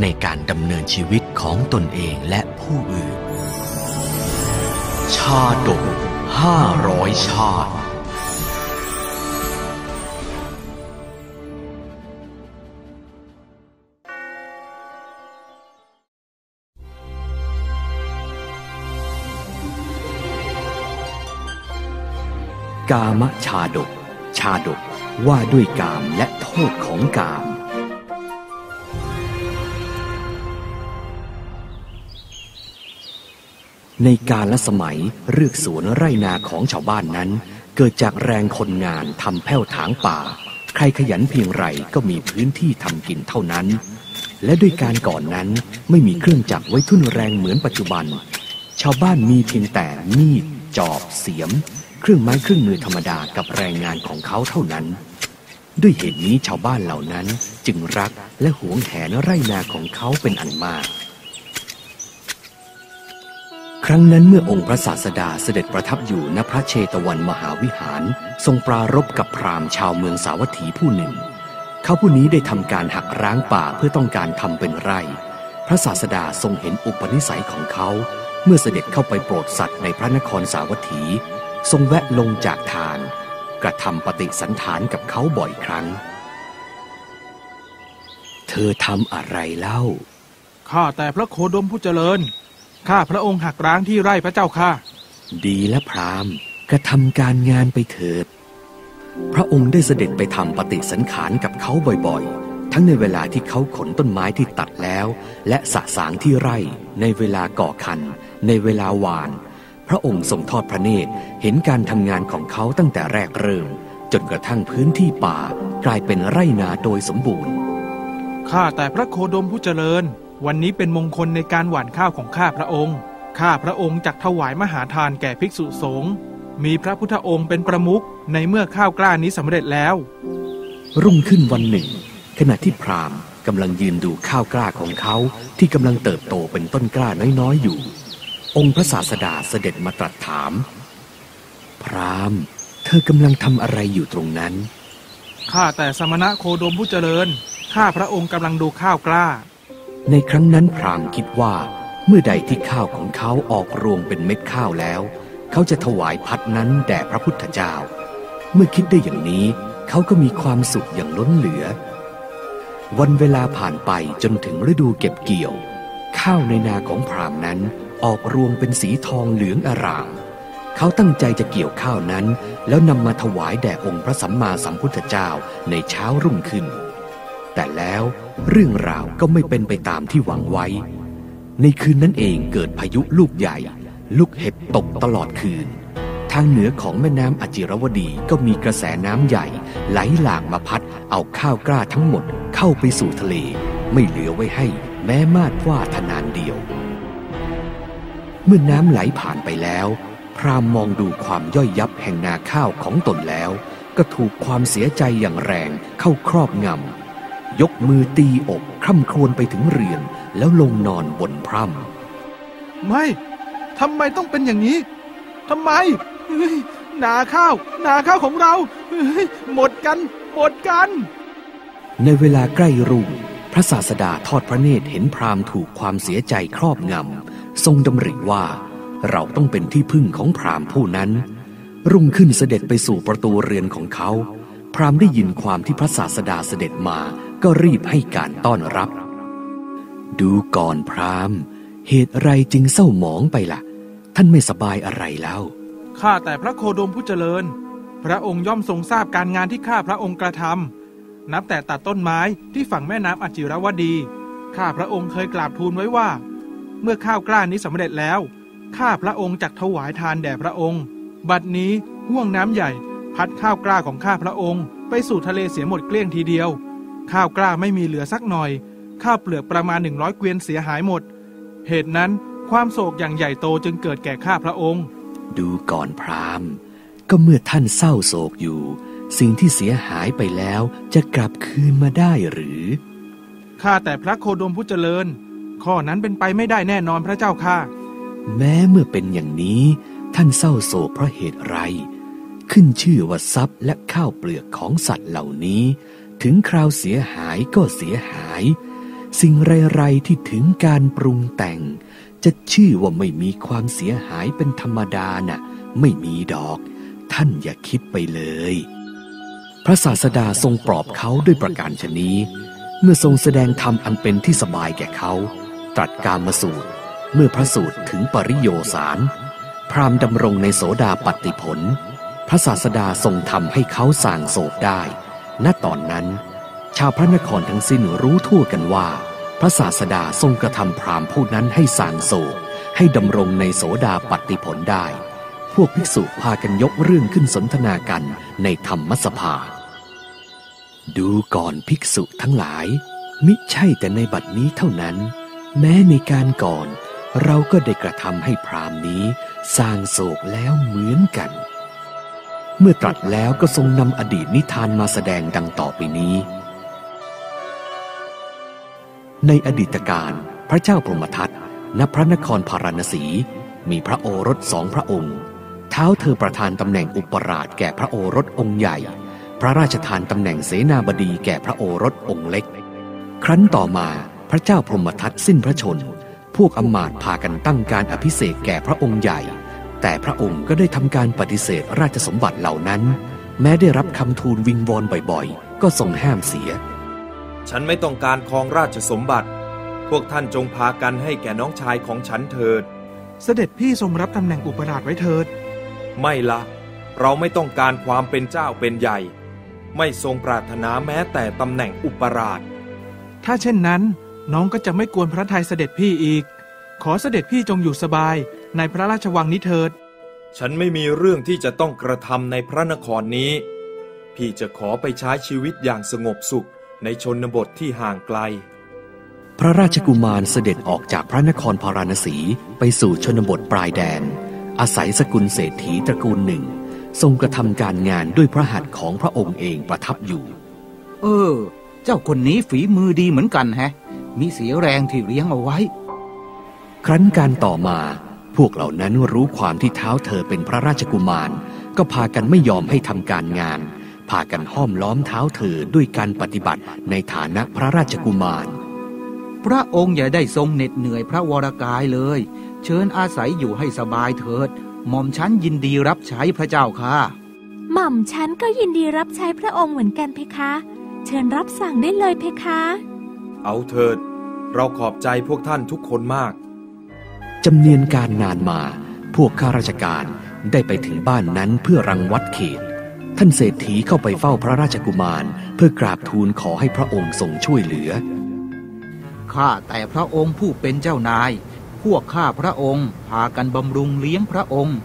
ในการดำเนินชีวิตของตนเองและผู้อื่น ชาดกห้าร้อยชาติกามชาดก ชาดกว่าด้วยกามและโทษของกาม ในการละสมัยเรือกสวนไร่นาของชาวบ้านนั้น เกิดจากแรงคนงานทำแผ้วถางป่า ใครขยันเพียงไรก็มีพื้นที่ทำกินเท่านั้น และด้วยการก่อนนั้นไม่มีเครื่องจักรไว้ทุ่นแรงเหมือนปัจจุบัน ชาวบ้านมีเพียงแต่มีด จอบ เสียม เครื่องไม้เครื่องมือธรรมดากับแรงงานของเขาเท่านั้น ด้วยเหตุนี้ชาวบ้านเหล่านั้นจึงรักและหวงแหนไร่นาของเขาเป็นอันมาก ครั้งนั้นเมื่อองค์พระศาสดาเสด็จประทับอยู่ณพระเชตวันมหาวิหาร ทรงปรารบกับพราหมณ์ชาวเมืองสาวัตถีผู้หนึ่ง เขาผู้นี้ได้ทำการหักร้างป่าเพื่อต้องการทำเป็นไร่ พระศาสดาทรงเห็นอุปนิสัยของเขา เมื่อเสด็จเข้าไปโปรดสัตว์ในพระนครสาวัตถี ทรงแวะลงจากทางกระทำปฏิสันฐานกับเขาบ่อยครั้ง เธอทำอะไรเล่าข้าแต่พระโคดมผู้เจริญ ข้าพระองค์หักร้างที่ไร่พระเจ้าค่ะ ดีและพรามกระทำการงานไปเถิด พระองค์ได้เสด็จไปทำปฏิสันขารกับเขาบ่อยๆ ทั้งในเวลาที่เขาขนต้นไม้ที่ตัดแล้ว และสะสางที่ไร่ ในเวลาก่อคัน ในเวลาหวาน พระองค์ทรงทอดพระเนตรเห็นการทำงานของเขาตั้งแต่แรกเริ่ม จนกระทั่งพื้นที่ป่ากลายเป็นไร่นาโดยสมบูรณ์ข้าแต่พระโคดมผู้เจริญ วันนี้เป็นมงคลในการหว่านข้าวของข้าพระองค์ ข้าพระองค์จักถวายมหาทานแก่ภิกษุสงฆ์มีพระพุทธองค์เป็นประมุขในเมื่อข้าวกล้านี้สำเร็จแล้ว รุ่งขึ้นวันหนึ่ง ขณะที่พราหมณ์กำลังยืนดูข้าวกล้าของเขาที่กำลังเติบโตเป็นต้นกล้าน้อยๆอยู่ องค์พระศาสดาเสด็จมาตรัสถาม พราหมณ์ เธอกำลังทำอะไรอยู่ตรงนั้นข้าแต่สมณะโคดมผู้เจริญข้าพระองค์กำลังดูข้าวกล้า ในครั้งนั้นพรามคิดว่าเมื่อใดที่ข้าวของเขาออกรวงเป็นเม็ดข้าวแล้ว เขาจะถวายพัดนั้นแด่พระพุทธเจ้า เมื่อคิดได้อย่างนี้เขาก็มีความสุขอย่างล้นเหลือ วันเวลาผ่านไปจนถึงฤดูเก็บเกี่ยว ข้าวในนาของพรามนั้นออกรวงเป็นสีทองเหลืองอร่าม เขาตั้งใจจะเกี่ยวข้าวนั้น แล้วนำมาถวายแด่องค์พระสัมมาสัมพุทธเจ้าในเช้ารุ่งขึ้น แต่แล้วเรื่องราวก็ไม่เป็นไปตามที่หวังไว้ ในคืนนั้นเองเกิดพายุลูกใหญ่ ลูกเห็บตกตลอดคืน ทางเหนือของแม่น้ำอจิรวดีก็มีกระแสน้ำใหญ่ ไหลหลากมาพัด เอาข้าวกล้าทั้งหมดเข้าไปสู่ทะเล ไม่เหลือไว้ให้แม้มาดว่าทนานเดียว เมื่อน้ำไหลผ่านไปแล้ว พรามมองดูความย่อยยับแห่งนาข้าวของตนแล้ว ก็ถูกความเสียใจอย่างแรงเข้าครอบงำ ยกมือตีอกคร่ำครวญไปถึงเรือน แล้วลงนอนบนพร่ไม่ทำไมต้องเป็นอย่างนี้ทำไมเฮ้ยนาข้าวนาข้าวของเราเฮ้ยหมดกัน หมดกันำในเวลาใกล้รุ่งพระศาสดาทอดพระเนตรเห็นพราหมณ์ถูกความเสียใจครอบงำทรงดำริว่า เราต้องเป็นที่พึ่งของพราหมณ์ผู้นั้น รุ่งขึ้นเสด็จไปสู่ประตูเรือนของเขา พราหมณ์ได้ยินความที่พระศาสดาเสด็จมาก็รีบให้การต้อนรับ ดูก่อนพราหมณ์ เหตุไรจึงเศร้าหมองไปละ่ะ ท่านไม่สบายอะไรแล้ว ข้าแต่พระโคดมผู้เจริญ พระองค์ย่อมทรงทราบการงานที่ข้าพระองค์กระทำนับแต่ตัดต้นไม้ที่ฝั่งแม่น้ำอจิรวดี ข้าพระองค์เคยกราบทูลไว้ว่า เมื่อข้าวกล้านี้สำเร็จแล้ว ข้าพระองค์จักถวายทานแด่พระองค์ บัดนี้ห่วงน้ำใหญ่ พัดข้าวกล้าของข้าพระองค์ ไปสู่ทะเลเสียหมดเกลี้ยงทีเดียว ข้าวกล้าไม่มีเหลือสักหน่อย ข้าวเปลือกประมาณหนึ่งร้อยเกวียนเสียหายหมด เหตุนั้นความโศกอย่างใหญ่โตจึงเกิดแก่ข้าพระองค์ ดูก่อนพราหมณ์ ก็เมื่อท่านเศร้าโศกอยู่ สิ่งที่เสียหายไปแล้วจะกลับคืนมาได้หรือข้าแต่พระโคดมผู้เจริญ ข้อนั้นเป็นไปไม่ได้แน่นอนพระเจ้าค่ะ แม้เมื่อเป็นอย่างนี้ ท่านเศร้าโศกเพราะเหตุไร ขึ้นชื่อว่าทรัพย์และข้าวเปลือกของสัตว์เหล่านี้ ถึงคราวเสียหายก็เสียหาย สิ่งไรๆที่ถึงการปรุงแต่ง จะชื่อว่าไม่มีความเสียหายเป็นธรรมดาน่ะ ไม่มีดอก ท่านอย่าคิดไปเลย พระศาสดาทรงปลอบเขาด้วยประการชนี้ เมื่อทรงแสดงธรรมอันเป็นที่สบายแก่เขา ตรัสการมาสูตร เมื่อพระสูตรถึงปริโยสารพรามดำรงในโสดาปัตติผล ระศาสดาทรงทำให้เขาสางโศกได้ ณ ตอนนั้น ชาวพระนครทั้งสิ้นรู้ทั่วกันว่า พระศาสดาทรงกระทำพรามผู้นั้นให้สางโศก ให้ดำรงในโสดาปัตติผลได้ พวกภิกษุพากันยกเรื่องขึ้นสนทนากันในธรรมสภา ดูก่อนภิกษุทั้งหลาย มิใช่แต่ในบัดนี้เท่านั้น แม้ในการก่อน เราก็ได้กระทำให้พรามนี้สร้างโศกแล้วเหมือนกัน เมื่อตรัสแล้วก็ทรงนำอดีตนิทานมาแสดงดังต่อไปนี้ ในอดีตการพระเจ้าพรหมทัตณพระนครพาราณสี มีพระโอรสสองพระองค์ เท้าเธอประทานตำแหน่งอุปราชแก่พระโอรสองค์ใหญ่ พระราชทานตำแหน่งเสนาบดีแก่พระโอรสองค์เล็ก ครั้นต่อมาพระเจ้าพรหมทัตสิ้นพระชน พวกอมาตย์พากันตั้งการอภิเษกแก่พระองค์ใหญ่ แต่พระองค์ก็ได้ทำการปฏิเสธราชสมบัติเหล่านั้น แม้ได้รับคำทูลวิงวอนบ่อยๆ ก็ทรงห้ามเสีย ฉันไม่ต้องการครองราชสมบัติ พวกท่านจงพากันให้แก่น้องชายของฉันเถิด เสด็จพี่ทรงรับตำแหน่งอุปราชไว้เถิด ไม่ละ เราไม่ต้องการความเป็นเจ้าเป็นใหญ่ ไม่ทรงปรารถนาแม้แต่ตำแหน่งอุปราช ถ้าเช่นนั้นน้องก็จะไม่กวนพระทัยเสด็จพี่อีก ขอเสด็จพี่จงอยู่สบาย ในพระราชวังนี้เถิด ฉันไม่มีเรื่องที่จะต้องกระทำในพระนครนี้ พี่จะขอไปใช้ชีวิตอย่างสงบสุขในชนบทที่ห่างไกล พระราชกุมารเสด็จออกจากพระนครพาราณสีไปสู่ชนบทปลายแดน อาศัยสกุลเศรษฐีตระกูลหนึ่ง ทรงกระทำการงานด้วยพระหัตถ์ของพระองค์เองประทับอยู่ เออ เจ้าคนนี้ฝีมือดีเหมือนกันแฮะ มีเสียแรงที่เลี้ยงเอาไว้ ครั้นการต่อมา พวกเหล่านั้นรู้ความที่เท้าเธอเป็นพระราชกุมาร ก็พากันไม่ยอมให้ทำการงาน พากันห้อมล้อมเท้าเธอด้วยการปฏิบัติในฐานะพระราชกุมาร พระองค์อย่าได้ทรงเหน็ดเหนื่อยพระวรกายเลย เชิญอาศัยอยู่ให้สบายเถิด หม่อมฉันยินดีรับใช้พระเจ้าค่ะ หม่อมฉันก็ยินดีรับใช้พระองค์เหมือนกันเพคะ เชิญรับสั่งได้เลยเพคะ เอาเถิด เราขอบใจพวกท่านทุกคนมาก จำเนียนการนานมา พวกข้าราชการได้ไปถึงบ้านนั้นเพื่อรังวัดเขต ท่านเศรษฐีเข้าไปเฝ้าพระราชกุมาร เพื่อกราบทูลขอให้พระองค์ทรงช่วยเหลือ ข้าแต่พระองค์ผู้เป็นเจ้านาย พวกข้าพระองค์พากันบำรุงเลี้ยงพระองค์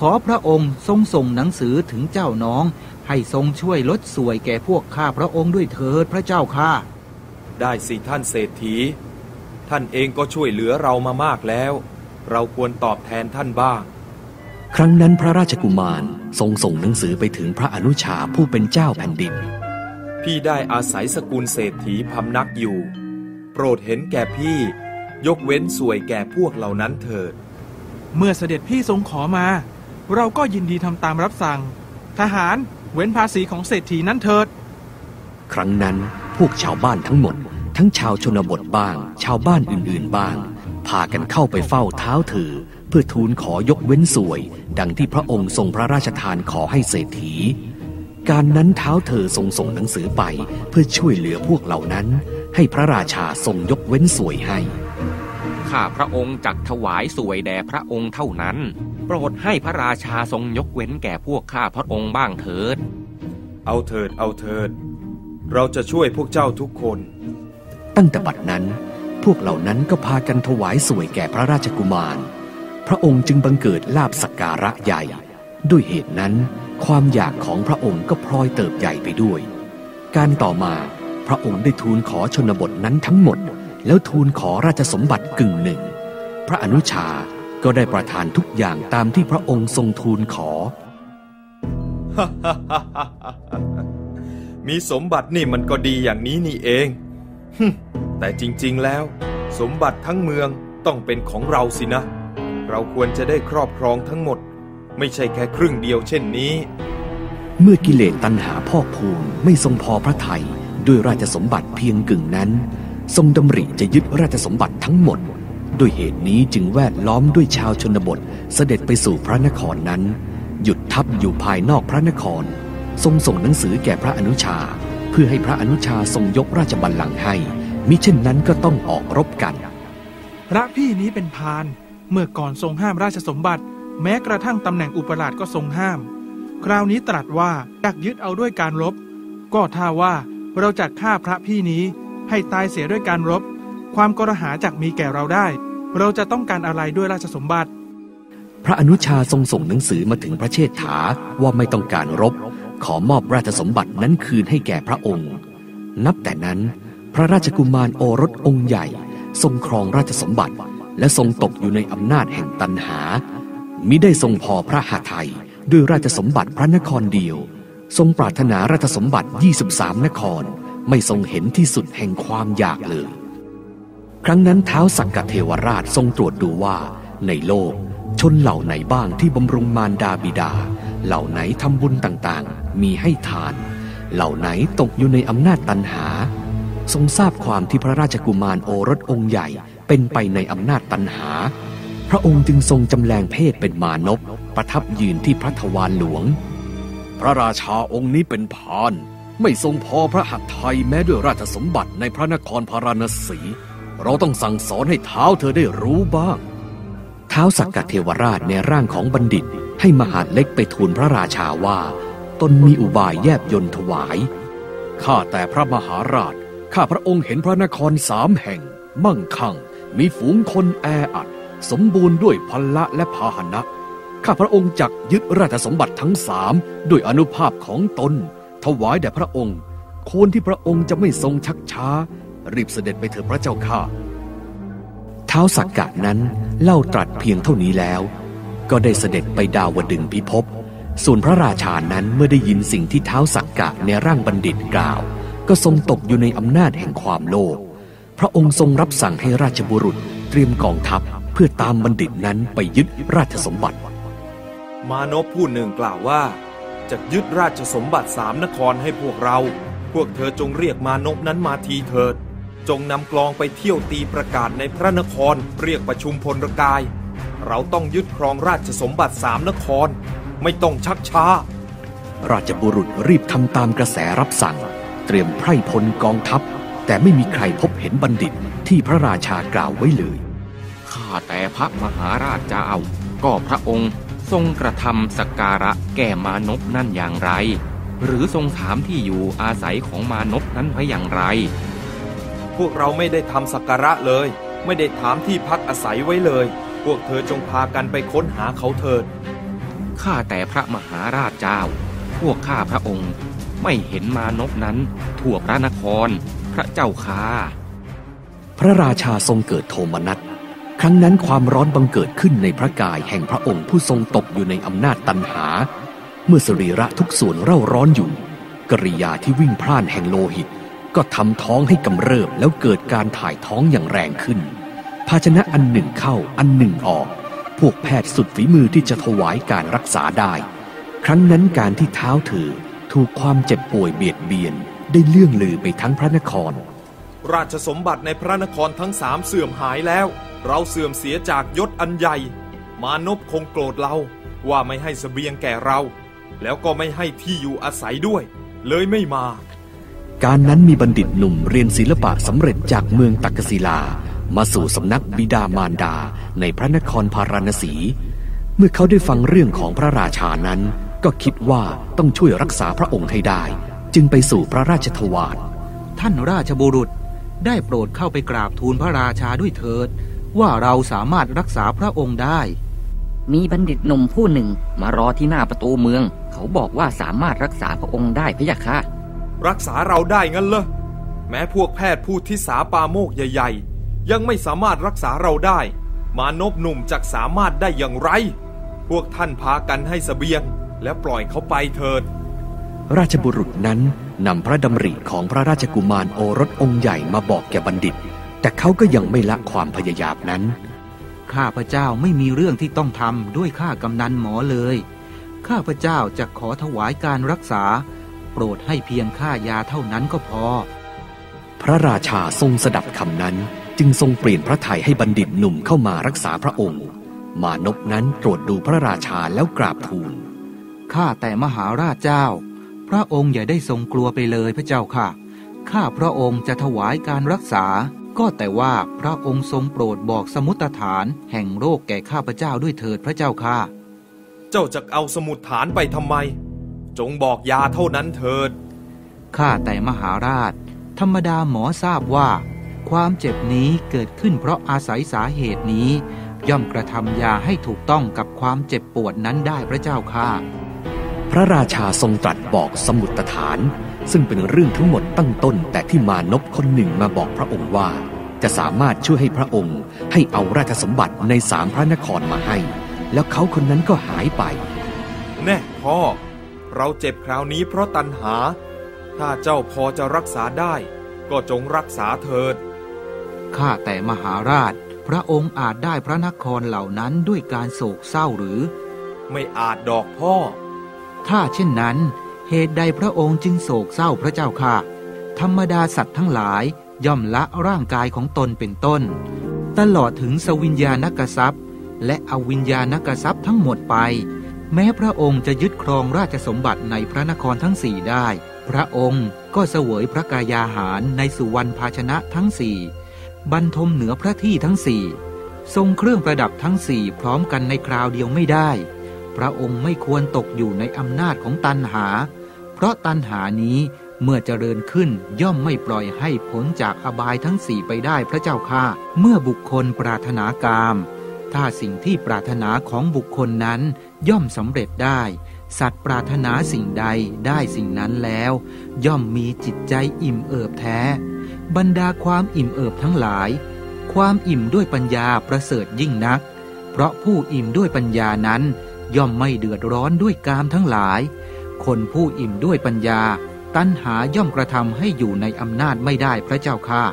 ขอพระองค์ทรงส่งหนังสือถึงเจ้าน้อง ให้ทรงช่วยลดสวยแก่พวกข้าพระองค์ด้วยเถิดพระเจ้าค่ะได้สิท่านเศรษฐี ท่านเองก็ช่วยเหลือเรามามากแล้ว เราควรตอบแทนท่านบ้าง ครั้งนั้นพระราชกุมารทรงส่งหนังสือไปถึงพระอนุชาผู้เป็นเจ้าแผ่นดิน พี่ได้อาศัยสกุลเศรษฐีพำนักอยู่ โปรดเห็นแก่พี่ ยกเว้นสวยแก่พวกเหล่านั้นเถิด เมื่อเสด็จพี่ทรงขอมา เราก็ยินดีทำตามรับสั่ง ทหารเว้นภาษีของเศรษฐีนั้นเถิด ครั้งนั้นพวกชาวบ้านทั้งหมด ทั้งชาวชนบทบ้าง ชาวบ้านอื่นๆบ้าง พากันเข้าไปเฝ้าเท้าเธอเพื่อทูลขอยกเว้นสวย ดังที่พระองค์ทรงพระราชทานขอให้เศรษฐี การนั้นเท้าเธอทรงส่งหนังสือไปเพื่อช่วยเหลือพวกเหล่านั้น ให้พระราชาทรงยกเว้นสวยให้ข้าพระองค์จักถวายสวยแด่พระองค์เท่านั้น โปรดให้พระราชาทรงยกเว้นแก่พวกข้าพระองค์บ้างเถิด เอาเถิดเอาเถิด เราจะช่วยพวกเจ้าทุกคน ตั้งแต่บัดนั้น พวกเหล่านั้นก็พากันถวายสวยแก่พระราชกุมาร พระองค์จึงบังเกิดลาบสักการะใหญ่ ด้วยเหตุนั้น ความอยากของพระองค์ก็พลอยเติบใหญ่ไปด้วย การต่อมาพระองค์ได้ทูลขอชนบทนั้นทั้งหมด แล้วทูลขอราชสมบัติกึ่งหนึ่ง พระอนุชาก็ได้ประทานทุกอย่างตามที่พระองค์ทรงทูลขอ มีสมบัตินี่มันก็ดีอย่างนี้นี่เอง แต่จริงๆแล้ว สมบัติทั้งเมืองต้องเป็นของเราสินะ เราควรจะได้ครอบครองทั้งหมด ไม่ใช่แค่ครึ่งเดียวเช่นนี้ เมื่อกิเลสตัณหาพอกพูนไม่ทรงพอพระทัยด้วยราชสมบัติเพียงกึ่งนั้น ทรงดำริจะยึดราชสมบัติทั้งหมด ด้วยเหตุนี้จึงแวดล้อมด้วยชาวชนบทเสด็จไปสู่พระนครนั้น หยุดทัพอยู่ภายนอกพระนคร ทรงส่งหนังสือแก่พระอนุชา เพื่อให้พระอนุชาทรงยกราชบัลลังก์ให้ มิเช่นนั้นก็ต้องออกรบกัน พระพี่นี้เป็นพานเมื่อก่อนทรงห้ามราชสมบัติ แม้กระทั่งตำแหน่งอุปราชก็ทรงห้าม คราวนี้ตรัสว่าอยากยึดเอาด้วยการรบ ก็ท่าว่าเราจะฆ่าพระพี่นี้ให้ตายเสียด้วยการรบ ความกระหาจากมีแก่เราได้ เราจะต้องการอะไรด้วยราชสมบัติ พระอนุชาทรงส่งหนังสือมาถึงพระเชษฐาว่าไม่ต้องการรบ ขอมอบราชสมบัตินั้นคืนให้แก่พระองค์ นับแต่นั้น พระราชกุมารโอรสองค์ใหญ่ ทรงครองราชสมบัติ และทรงตกอยู่ในอำนาจแห่งตันหา มิได้ทรงพอพระหาไทยด้วยราชสมบัติพระนครเดียว ทรงปรารถนาราชสมบัติ 23 นคร ไม่ทรงเห็นที่สุดแห่งความอยากเลย ครั้งนั้นเท้าสักกะเทวราชทรงตรวจดูว่า ในโลกชนเหล่าไหนบ้างที่บำรุงมารดาบิดา เหล่าไหนทำบุญต่างๆ มีให้ทาน เหล่าไหนตกอยู่ในอำนาจตันหา ทรงทราบความที่พระราชกุมารโอรสองค์ใหญ่เป็นไปในอำนาจตันหา พระองค์จึงทรงจำแรงเพศเป็นมานพประทับยืนที่พระทวารหลวง พระราชาองค์นี้เป็นพานไม่ทรงพอพระหัตถ์ไทยแม้ด้วยราชสมบัติในพระนครพาราณสี เราต้องสั่งสอนให้เท้าเธอได้รู้บ้าง เท้าสักกะเทวราชในร่างของบัณฑิต ให้มหาเล็กไปทูลพระราชาว่า ตนมีอุบายแยบยนถวาย ข้าแต่พระมหาราช ข้าพระองค์เห็นพระนครสามแห่ง มั่งคั่ง มีฝูงคนแออัด สมบูรณ์ด้วยพละและพาหนะ ข้าพระองค์จักยึดราชสมบัติทั้งสามด้วยอนุภาพของตน ถวายแด่พระองค์ ควรที่พระองค์จะไม่ทรงชักช้า รีบเสด็จไปเถิดพระเจ้าข้าเท้าสักกะนั้นเล่าตรัสเพียงเท่านี้แล้ว ก็ได้เสด็จไปดาวดึงพิภพส่วนพระราชานั้นเมื่อได้ยินสิ่งที่เท้าสักกะในร่างบัณฑิตกล่าว ก็ทรงตกอยู่ในอำนาจแห่งความโลภ พระองค์ทรงรับสั่งให้ราชบุรุษเตรียมกองทัพเพื่อตามบัณฑิตนั้นไปยึดราชสมบัติ มานพผู้หนึ่งกล่าวว่า จะยึดราชสมบัติสามนครให้พวกเรา พวกเธอจงเรียกมานพนั้นมาทีเถิด จงนำกลองไปเที่ยวตีประกาศในพระนครเรียกประชุมพลกาย เราต้องยึดครองราชสมบัติสามนคร ไม่ต้องชักช้า ราชบุรุษรีบทำตามกระแสรับสั่งเตรียมไพร่พลกองทัพ แต่ไม่มีใครพบเห็นบัณฑิตที่พระราชากล่าวไว้เลย ข้าแต่พระมหาราชเจ้า ก็พระองค์ทรงกระทำสักการะแก่มานพนั่นอย่างไร หรือทรงถามที่อยู่อาศัยของมานพนั้นไว้อย่างไร พวกเราไม่ได้ทำสักการะเลย ไม่ได้ถามที่พักอาศัยไว้เลย พวกเธอจงพากันไปค้นหาเขาเถิดข้าแต่พระมหาราชเจ้า พวกข้าพระองค์ ไม่เห็นมานพนั้น ทั่วพระนคร พระเจ้าค่าพระราชาทรงเกิดโทมนัสครั้งนั้นความร้อนบังเกิดขึ้นในพระกายแห่งพระองค์ผู้ทรงตกอยู่ในอำนาจตันหา เมื่อสรีระทุกส่วนเร่าร้อนอยู่ กริยาที่วิ่งพล่านแห่งโลหิต ก็ทำท้องให้กำเริบแล้วเกิดการถ่ายท้องอย่างแรงขึ้น ภาชนะอันหนึ่งเข้าอันหนึ่งออก พวกแพทย์สุดฝีมือที่จะถวายการรักษาได้ ครั้งนั้นการที่เท้าเธอ ถูกความเจ็บป่วยเบียดเบียนได้เลื่องลือไปทั้งพระนคร ราชสมบัติในพระนครทั้งสามเสื่อมหายแล้ว เราเสื่อมเสียจากยศอันใหญ่ มานพคงโกรธเราว่าไม่ให้สเสบียงแก่เรา แล้วก็ไม่ให้ที่อยู่อาศัยด้วย เลยไม่มา การนั้นมีบัณฑิตหนุ่มเรียนศิลปะสำเร็จจากเมืองตักกศิลา มาสู่สำนักบิดามารดาในพระนครพาราณสี เมื่อเขาได้ฟังเรื่องของพระราชานั้น ก็คิดว่าต้องช่วยรักษาพระองค์ให้ได้ จึงไปสู่พระราชทวารท่านราชบุรุษได้โปรดเข้าไปกราบทูลพระราชาด้วยเถิด ว่าเราสามารถรักษาพระองค์ได้ มีบัณฑิตหนุ่มผู้หนึ่งมารอที่หน้าประตูเมือง เขาบอกว่าสามารถรักษาพระองค์ได้พะยะค่ะรักษาเราได้งั้นเหรอแม้พวกแพทย์ผู้ที่สาปาโมกใหญ่ยังไม่สามารถรักษาเราได้ มานพหนุ่มจักสามารถได้อย่างไร พวกท่านพากันให้สเสบียง และปล่อยเขาไปเถิด ราชบุรุษนั้นนำพระดำริของพระราชกุมารโอรสองค์ใหญ่มาบอกแก่บัณฑิต แต่เขาก็ยังไม่ละความพยายามนั้น ข้าพเจ้าไม่มีเรื่องที่ต้องทำด้วยข้ากำนันหมอเลย ข้าพเจ้าจะขอถวายการรักษา โปรดให้เพียงค่ายาเท่านั้นก็พอ พระราชาทรงสดับคำนั้น จึงทรงเปลี่ยนพระทัยให้บัณฑิตหนุ่มเข้ามารักษาพระองค์ มานพนั้นตรวจดูพระราชาแล้วกราบทูล ข้าแต่มหาราชเจ้า พระองค์อย่าได้ทรงกลัวไปเลยพระเจ้าค่ะ ข้าพระองค์จะถวายการรักษา ก็แต่ว่าพระองค์ทรงโปรดบอกสมุตฐานแห่งโรคแก่ข้าพเจ้าด้วยเถิดพระเจ้าค่ะ เจ้าจะเอาสมุดฐานไปทำไม จงบอกยาเท่านั้นเถิด ข้าแต่มหาราช ธรรมดาหมอทราบว่า ความเจ็บนี้เกิดขึ้นเพราะอาศัยสาเหตุนี้ย่อมกระทำยาให้ถูกต้องกับความเจ็บปวดนั้นได้พระเจ้าค่ะ พระราชาทรงตรัสบอกสมุตฐาน ซึ่งเป็นเรื่องทั้งหมดตั้งต้น แต่ที่มานพคนหนึ่งมาบอกพระองค์ว่า จะสามารถช่วยให้พระองค์ ให้เอาราชสมบัติในสามพระนครมาให้ แล้วเขาคนนั้นก็หายไป แน่พ่อ เราเจ็บคราวนี้เพราะตัณหา ถ้าเจ้าพอจะรักษาได้ ก็จงรักษาเถิดข้าแต่มหาราช พระองค์อาจได้พระนครเหล่านั้นด้วยการโศกเศร้าหรือ ไม่อาจดอกพ่อ ถ้าเช่นนั้น เหตุใดพระองค์จึงโศกเศร้าพระเจ้าค่ะ ธรรมดาสัตว์ทั้งหลายย่อมละร่างกายของตนเป็นต้น ตลอดถึงสวิญญาณกทรัพย์ และอวิญญาณกทรัพย์ทั้งหมดไป แม้พระองค์จะยึดครองราชสมบัติในพระนครทั้งสี่ได้ พระองค์ก็เสวยพระกายาหารในสุวรรณภาชนะทั้งสี่บรรทมเหนือพระที่ทั้งสี่ทรงเครื่องประดับทั้งสี่พร้อมกันในคราวเดียวไม่ได้ พระองค์ไม่ควรตกอยู่ในอำนาจของตันหา เพราะตันหานี้เมื่อเจริญขึ้นย่อมไม่ปล่อยให้พ้นจากอบายทั้งสี่ไปได้พระเจ้าค่ะ เมื่อบุคคลปรารถนากาม ถ้าสิ่งที่ปรารถนาของบุคคลนั้นย่อมสำเร็จได้ สัตว์ปรารถนาสิ่งใดได้สิ่งนั้นแล้ว ย่อมมีจิตใจอิ่มเอิบแท้ บรรดาความอิ่มเอิบทั้งหลาย ความอิ่มด้วยปัญญาประเสริฐยิ่งนัก เพราะผู้อิ่มด้วยปัญญานั้น ย่อมไม่เดือดร้อนด้วยกามทั้งหลาย คนผู้อิ่มด้วยปัญญา ตัณหาย่อมกระทำให้อยู่ในอำนาจไม่ได้พระเจ้าค่ะ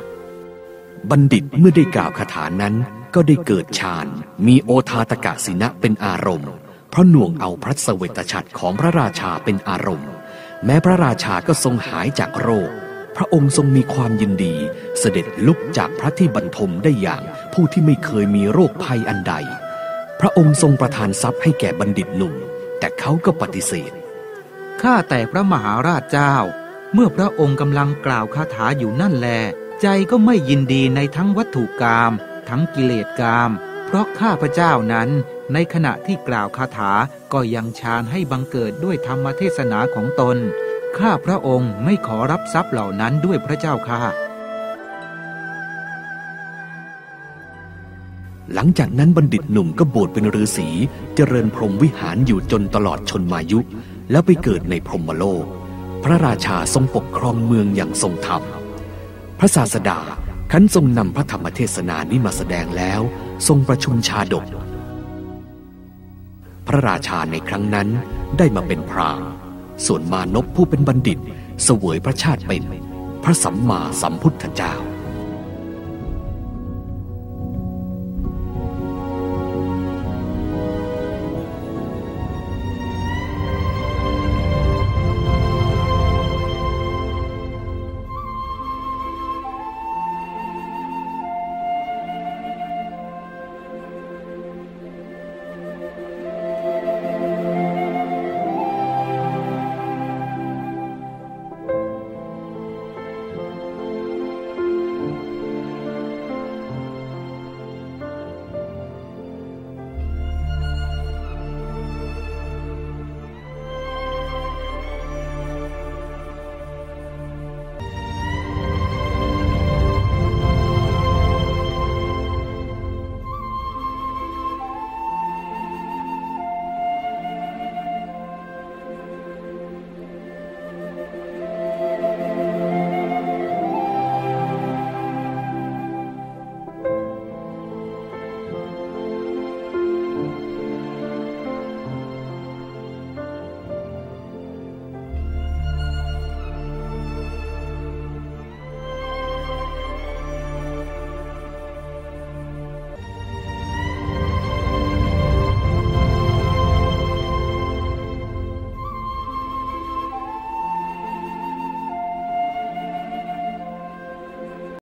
บัณฑิตเมื่อได้กล่าวคาถานั้นก็ได้เกิดฌานมีโอทาตกะสินะเป็นอารมณ์ เพราะหน่วงเอาพระเสวตฉัตรของพระราชาเป็นอารมณ์ แม้พระราชาก็ทรงหายจากโรค พระองค์ทรงมีความยินดี เสด็จลุกจากพระที่บรรทมได้อย่างผู้ที่ไม่เคยมีโรคภัยอันใด พระองค์ทรงประทานทรัพย์ให้แก่บัณฑิตหนุ่ม แต่เขาก็ปฏิเสธ ข้าแต่พระมหาราชเจ้า เมื่อพระองค์กำลังกล่าวคาถาอยู่นั่นแล ใจก็ไม่ยินดีในทั้งวัตถุกรรมทั้งกิเลสกรรมเพราะข้าพระเจ้านั้นในขณะที่กล่าวคาถาก็ยังฌานให้บังเกิดด้วยธรรมเทศนาของตน ข้าพระองค์ไม่ขอรับทรัพย์เหล่านั้นด้วยพระเจ้าค่ะ หลังจากนั้นบัณฑิตหนุ่มก็บวชเป็นฤาษีเจริญพรหมวิหารอยู่จนตลอดชนมายุ แล้วไปเกิดในพรหมโลก พระราชาทรงปกครองเมืองอย่างทรงธรรม พระศาสดาขันทรงนำพระธรรมเทศนานี้มาแสดงแล้ว ทรงประชุมชาดก พระราชาในครั้งนั้นได้มาเป็นพรามส่วนมานพผู้เป็นบัณฑิต เสวยพระชาติเป็น พระสัมมาสัมพุทธเจ้า